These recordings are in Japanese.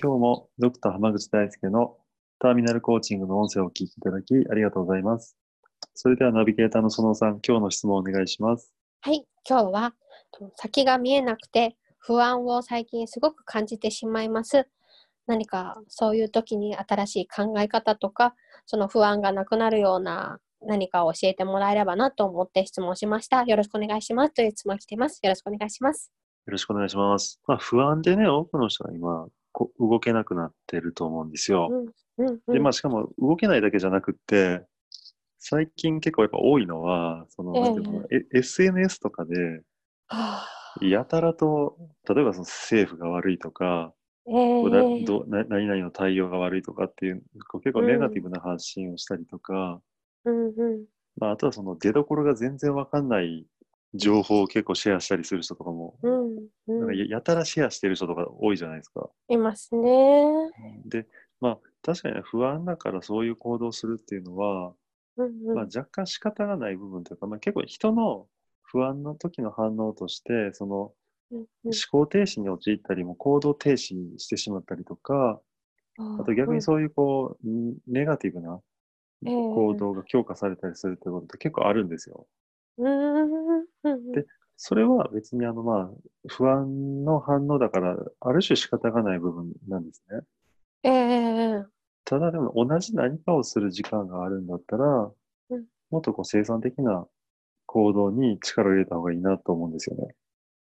今日もドクター濱口大輔のターミナルコーチングの音声をお聞きいただきありがとうございます。それではナビゲーターの園さん、今日の質問をお願いします。はい、今日はと先が見えなくて不安を最近すごく感じてしまいます。何かそういう時に新しい考え方とか、その不安がなくなるような何かを教えてもらえればなと思って質問しました。よろしくお願いしますという質問が来ています。よろしくお願いします。よろしくお願いします。まあ、不安でね、多くの人が今、こ動けなくなってると思うんですよ。うん、うん、うん。で、まあ、しかも動けないだけじゃなくって、最近結構やっぱ多いのは、その、ええなんていうのえ SNS とかで、はあやたらと、例えばその政府が悪いとか、えー、どな何々の対応が悪いとかっていう、こう結構ネガティブな発信をしたりとか、うん、うん。まあ、あとはその出どころが全然わかんない情報を結構シェアしたりする人とかも、うん、なんうん。かややたらシェアしてる人とか多いじゃないですか。いますね。で、まあ確かにね不安だからそういう行動するっていうのは、うん、うん。まあ、若干仕方がない部分というか、まあ、結構人の不安の時の反応として、その思考停止に陥ったりも行動停止してしまったりとか、あと逆にそういうこう、んネガティブなええ行動が強化されたりするってことって結構あるんですよ。でそれは別にあのまあ不安の反応だからある種仕方がない部分なんですね。ええ。ただでも同じ何かをする時間があるんだったら、うん。もっとこう生産的な行動に力を入れた方がいいなと思うんですよね。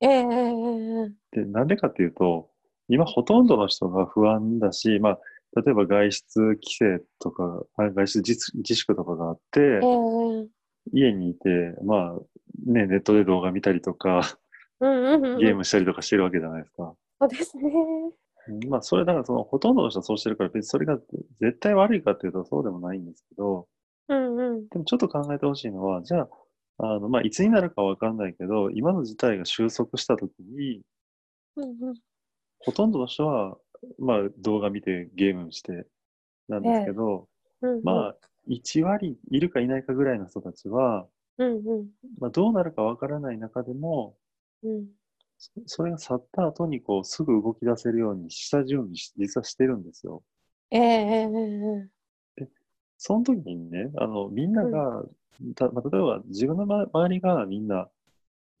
ええ。で、なんでかっていうと、今ほとんどの人が不安だし、まあ、例えば外出規制とか、あ外出自自粛とかがあって、ええ家にいて、まあ、ね、ネットで動画見たりとか、うん、うん、うん。ゲームしたりとかしてるわけじゃないですか。そうですね。まあ、それだからその、ほとんどの人はそうしてるから、別にそれが絶対悪いかっていうとそうでもないんですけど、うん、うん。でもちょっと考えてほしいのは、じゃあ、あの、まあ、いつになるかわかんないけど、今の事態が収束したときに、うん、うん。ほとんどの人は、まあ、動画見てゲームしてなんですけど、うん、うん。まあ、1割いるかいないかぐらいの人たちは、うん、うん。まあ、どうなるかわからない中でも、うん。そそれが去った後にこうすぐ動き出せるように下準備し実はしてるんですよ。ええええその時にね、あの、みんなが、たまあ、例えば自分のま周りがみんな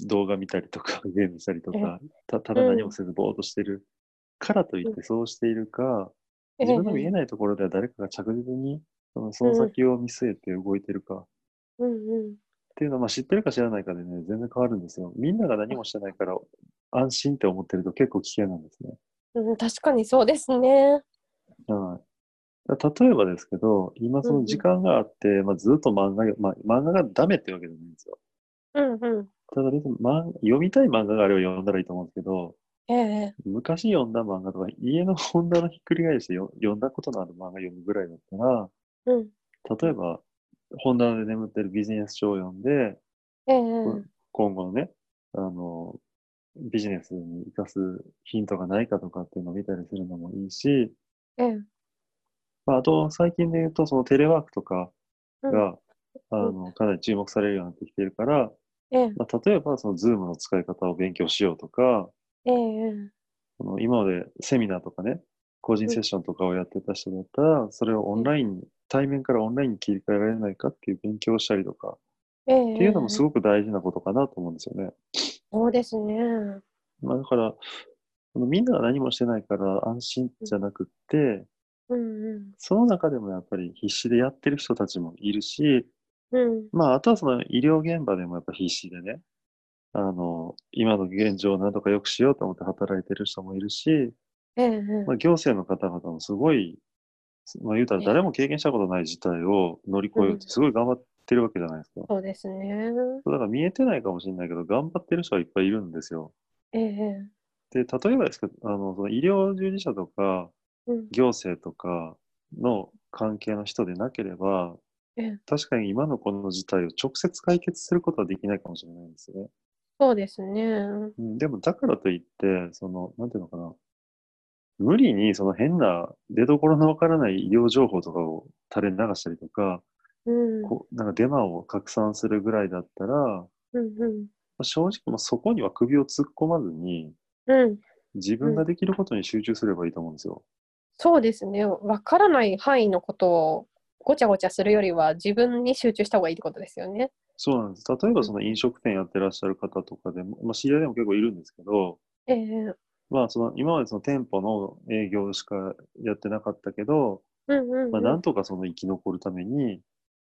動画見たりとか、ゲームしたりとか、たただ何もせずぼーっとしてるからといってそうしているか、ええ自分の見えないところでは誰かが着実にそのその先を見据えて動いてるかっうん、うん。ていうのは、まあ、知ってるか知らないかでね、全然変わるんですよ。みんなが何もしてないから安心って思ってると結構危険なんですね。うん、確かにそうですね。はい。だ例えばですけど、今その時間があって、まあ、ずっと漫画よ、まあ、漫画がダメってわけじゃないんですよ。うん、うん。ただ別に漫読みたい漫画があれば読んだらいいと思うんですけど、ええ昔読んだ漫画とか、家の本棚ひっくり返してよ読んだことのある漫画読むぐらいだったら、うん。例えば、本棚で眠ってるビジネス書を読んで、ええ今後のね、あの、ビジネスに活かすヒントがないかとかっていうのを見たりするのもいいし、ええ。まあ、あと最近で言うと、そのテレワークとかうん。が、あの、かなり注目されるようになってきているから、ええ。まあ、例えばそのズームの使い方を勉強しようとか、ええその今までセミナーとかね、個人セッションとかをやってた人だったら、それをオンラインに、対面からオンラインに切り替えられないかっていう勉強をしたりとか、ええっていうのもすごく大事なことかなと思うんですよね。そうですね。まあ、だから、みんなが何もしてないから安心じゃなくって、うん、うん。その中でもやっぱり必死でやってる人たちもいるし、うん、まあ、あとはその医療現場でもやっぱ必死でね、あの、今の現状をなんとか良くしようと思って働いてる人もいるし、ええまあ、行政の方々もすごい、まあ、言うたら誰も経験したことない事態を乗り越えようってすごい頑張ってるわけじゃないですか。そうですね。だから見えてないかもしれないけど、頑張ってる人はいっぱいいるんですよ。ええで、例えばですけど、あの、その医療従事者とか、うん。行政とかの関係の人でなければ、ええ確かに今のこの事態を直接解決することはできないかもしれないんですよね。そうですね。うん、でも、だからといって、その、なんていうのかな。無理にその変な出所のわからない医療情報とかを垂れ流したりとか、うん。こうなんかデマを拡散するぐらいだったら、まうんうん。あ正直もうそこには首を突っ込まずに、うん。自分ができることに集中すればいいと思うんですよ。そうですね。わからない範囲のことをごちゃごちゃするよりは自分に集中した方がいいってことですよね。そうなんです。例えばその飲食店やってらっしゃる方とかでも、まあ、知り合いでも結構いるんですけど、ええまあその今までその店舗の営業しかやってなかったけど、うんうん、うん。まあ、なんとかその生き残るために、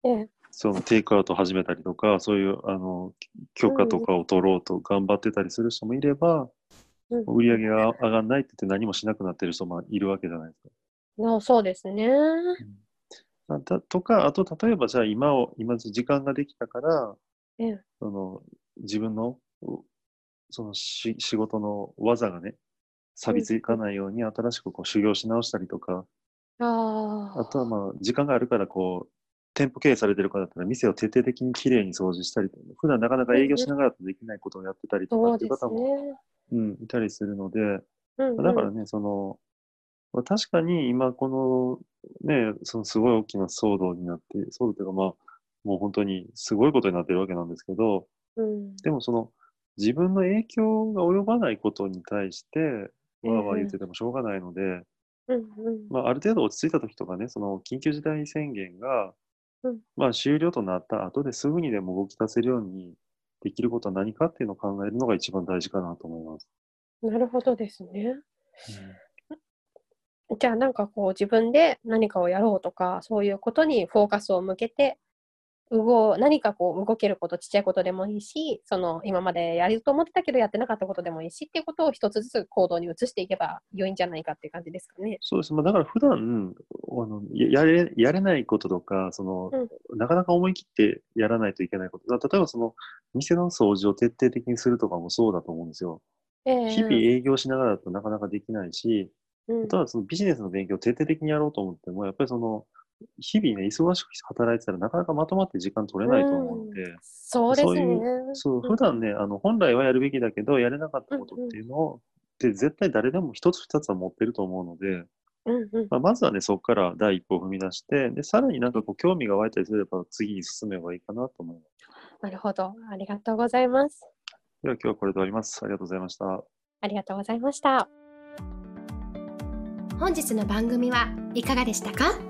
ええそのテイクアウトを始めたりとか、そういうあの許可とかを取ろうと頑張ってたりする人もいれば、うん売り上げが上がんないって言って何もしなくなってる人もいるわけじゃないですか。なそうですね。あだとか、あと例えばじゃあ今を、今時間ができたから、ええその自分のうそのし仕事の技がね、錆びつかないように新しくこう修行し直したりとか、ああ。あとはまあ時間があるからこう、店舗経営されてる方だったら店を徹底的にきれいに掃除したりとか、普段なかなか営業しながらとできないことをやってたりとかっていう方も、ね。うん、いたりするので、うんうん、だからね、その、まあ確かに今このね、そのすごい大きな騒動になって、騒動というかまあ、もう本当にすごいことになってるわけなんですけど、うん、でもその自分の影響が及ばないことに対して、わーわー言っててもしょうがないので、うんうん。まあ、ある程度落ち着いた時とかね、その緊急事態宣言が、うん。まあ終了となった後ですぐにでも動き出せるようにできることは何かっていうのを考えるのが一番大事かなと思います。なるほどですね。じゃあなんかこう自分で何かをやろうとかそういうことにフォーカスを向けて動何かこう動けることちっちゃいことでもいいしその今までやると思ってたけどやってなかったことでもいいしっていうことを一つずつ行動に移していけば良いんじゃないかっていう感じですかね。そうです。まあ、だから普段あのややれやれないこととかその、なかなか思い切ってやらないといけないこと。だ例えばその店の掃除を徹底的にするとかもそうだと思うんですよ。ええ日々営業しながらだとなかなかできないし、うんあとはそのビジネスの勉強を徹底的にやろうと思っても、やっぱりその日々ね、忙しく働いてたらなかなかまとまって時間取れないと思うので、そうですね。そういうそう、普段ね、あの、本来はやるべきだけど、やれなかったことっていうのを、で絶対誰でも一つ二つは持ってると思うので、うんうんまあ、まずはね、そこから第一歩を踏み出して、で、さらになんかこう、興味が湧いたりすれば、次に進めばいいかなと思います。なるほど。ありがとうございます。では、今日はこれで終わります。ありがとうございました。ありがとうございました。本日の番組はいかがでしたか？